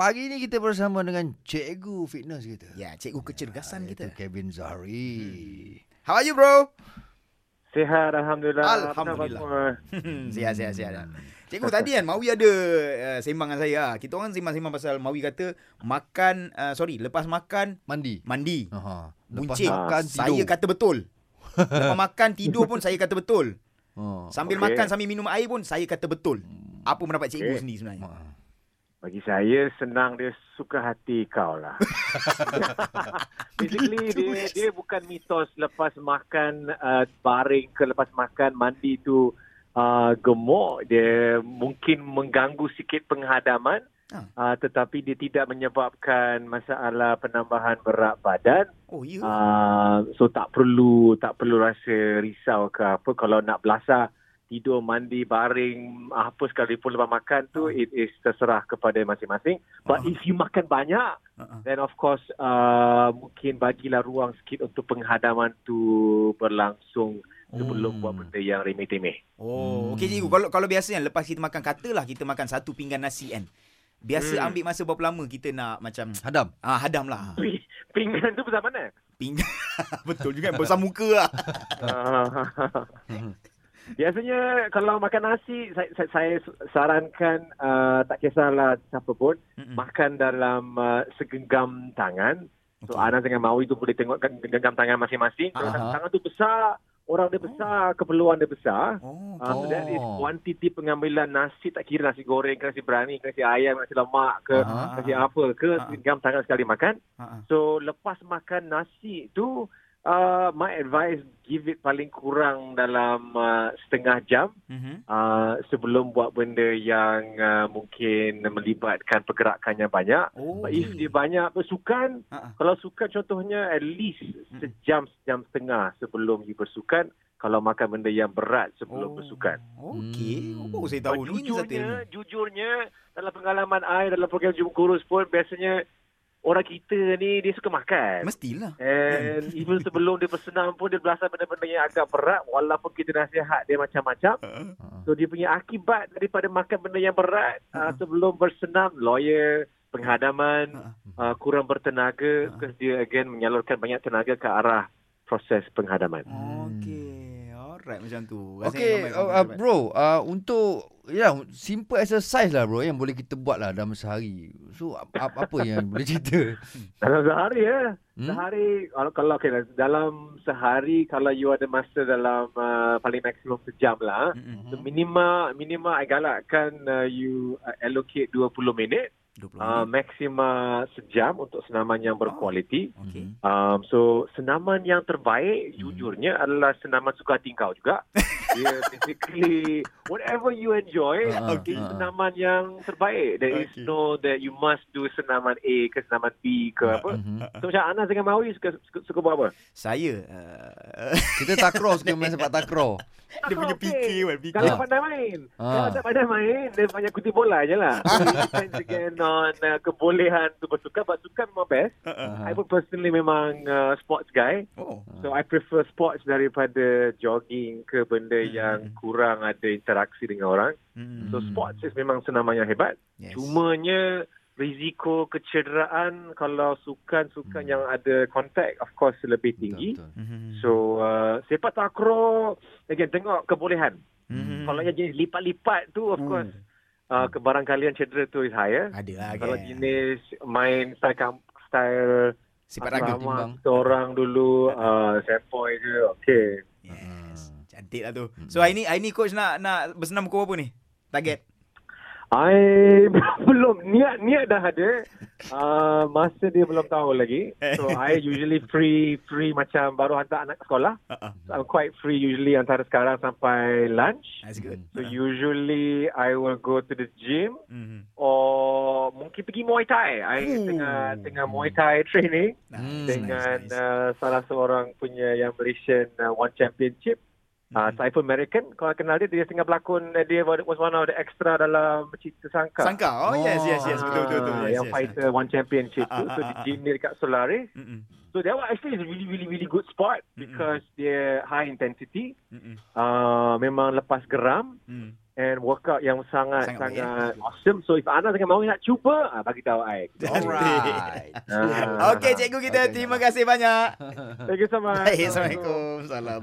pagi ni kita bersama dengan Cikgu Fitness kita. Ya, cikgu kecergasan Itu kita. Kevin Zahri. How are you bro? Sihat Alhamdulillah. Alhamdulillah. sihat, sihat, sihat. Cikgu tadi kan Mawi ada uh, sembang dengan saya. Kita orang sembang-sembang pasal Mawi kata makan uh, sorry, lepas makan Mandi. mandi. Aha. Lepas makan tidur. Saya kata betul. lepas makan tidur pun saya kata betul. Ha. Sambil Okey. makan sambil minum air pun saya kata betul. Apa pendapat cikgu Okey. sendiri sebenarnya? Bagi saya senang dia suka hati kau lah. Basically dia dia bukan mitos lepas makan uh, baring ke lepas makan mandi tu uh, gemuk dia mungkin mengganggu sikit penghadaman Ah. uh, tetapi dia tidak menyebabkan masalah penambahan berat badan Oh, ya. Uh, so tak perlu tak perlu rasa risau ke apa kalau nak belasah tidur mandi baring apa sekalipun lepas makan tu it is terserah kepada masing-masing but Ah. if you makan banyak Uh-uh. then of course uh, mungkin bagilah ruang sikit untuk penghadaman tu berlangsung sebelum Hmm. buat benda yang remeh-temeh Oh, okey cikgu. Kalau kalau biasanya lepas kita makan katalah kita makan satu pinggan nasi kan. Biasa Hmm. ambil masa berapa lama kita nak macam Hadam. ah hadam lah. Pi- pinggan tu besar mana Pinggan. Betul juga besar muka lah. Biasanya kalau makan nasi saya, saya, saya sarankan uh, tak kisahlah siapa pun Mm-mm. makan dalam uh, segenggam tangan. So Okey. Anas dengan Mawi tu boleh tengok kan genggam tangan masing-masing. Kalau Aha. tangan tu besar, orang dia besar, keperluan dia besar. Oh, Uh, so that is Oh. kuantiti pengambilan nasi tak kira nasi goreng ke nasi berani ke nasi ayam nasi lemak ke Aha. nasi apa ke Aha. genggam tangan sekali makan. Ha-ha. So lepas makan nasi tu uh, my advice give it paling kurang dalam uh, setengah jam Mhm. uh, sebelum buat benda yang uh, mungkin melibatkan pergerakan yang banyak. Oh. But if dia banyak bersukan, Ha-ha. kalau sukan contohnya at least sejam sejam setengah sebelum you bersukan. Kalau makan benda yang berat sebelum bersukan. Okey. Hmm. Oh, saya tahu jujurnya, jujurnya dalam pengalaman I dalam program Jum Kurus pun biasanya orang kita ni dia suka makan. Mestilah. And even sebelum dia bersenam pun dia berasal benda-benda yang agak berat walaupun kita nasihat dia macam-macam. Ha. So dia punya akibat daripada makan benda yang berat uh, sebelum bersenam, lawyer, penghadaman, uh, kurang bertenaga because dia again menyalurkan banyak tenaga ke arah proses penghadaman. Okey. Alright macam tu. Okey, uh, uh, bro, uh, untuk ya simple exercise lah bro yang boleh kita buat lah dalam sehari. So ap- ap- apa yang boleh cerita? Dalam sehari ya. Hmm? Sehari kalau kalau okay, dalam sehari kalau you ada masa dalam uh, paling maksimum sejam lah. So minimal minimal I galakkan uh, you uh, allocate 20 minit 20 uh, maksima sejam untuk senaman yang berkualiti. Okey. Um, so senaman yang terbaik jujurnya adalah senaman suka hati kau juga. Dia basically whatever you enjoy, Ah, okay, ah. senaman yang terbaik. There is Okay. no that you must do senaman A ke senaman B ke apa. Mhm. So macam Anas dengan Mawi suka, suka, suka buat apa? Saya uh, Kita takraw suka main sepak takraw. dia punya Okey. fikir kan fikir. Kalau pandai main. Kalau tak pandai main, dia banyak kutip bola je lah. Depends again on uh, kebolehan tu bersukan. But sukan memang best. Ah. I pun personally memang uh, sports guy. Oh. So I prefer sports daripada jogging ke benda yang kurang ada interaksi dengan orang. Hmm. So sports is memang senaman yang hebat. Yes. Cumanya risiko kecederaan kalau sukan-sukan yang ada kontak of course lebih tinggi. Betul, betul. Mhm. So uh, sepak takraw again tengok kebolehan. Mhm. Kalau yang jenis lipat-lipat tu of Hmm. course uh, kebarangkalian cedera tu is higher. ada lah Kalau kan. jenis main style style Sepak raga. timbang. asrama kita orang dulu uh, sepoi je okey. Yes. Cantik lah tu. So hari ni hari ni coach nak nak bersenam pukul berapa ni? Target. I belum niat niat dah ada. Uh, masa dia belum tahu lagi. So I usually free free macam baru hantar anak sekolah. Uh-uh. So I'm quite free usually antara sekarang sampai lunch. That's good. So usually I will go to the gym Mhm. or mungkin pergi Muay Thai. I Ooh. tengah tengah Muay Thai training Hmm. dengan nice, nice. Uh, salah seorang punya yang Malaysian uh, One Championship. Uh, Mhm. Typhoon American, kalau kenal dia, dia tengah berlakon, uh, dia was one of the extra dalam cerita Sangka. Sangka. Oh, yes yes yes betul betul betul. Ah, Yes, yang yes. fighter One Championship tu. Ah, So ah, di ah, gym dia dekat Solaris. Mhm. So that one actually is really really really good sport Mm-mm. because dia high intensity. Mhm. Uh, memang lepas geram Mhm. and workout yang sangat Sangat sangat, awesome. So if anda tengah mahu nak cuba, ah, bagi tahu I. Alright. Ah. Okey cikgu kita Okey, terima kasih banyak. Thank you so much. Baik, Assalamualaikum. Salam.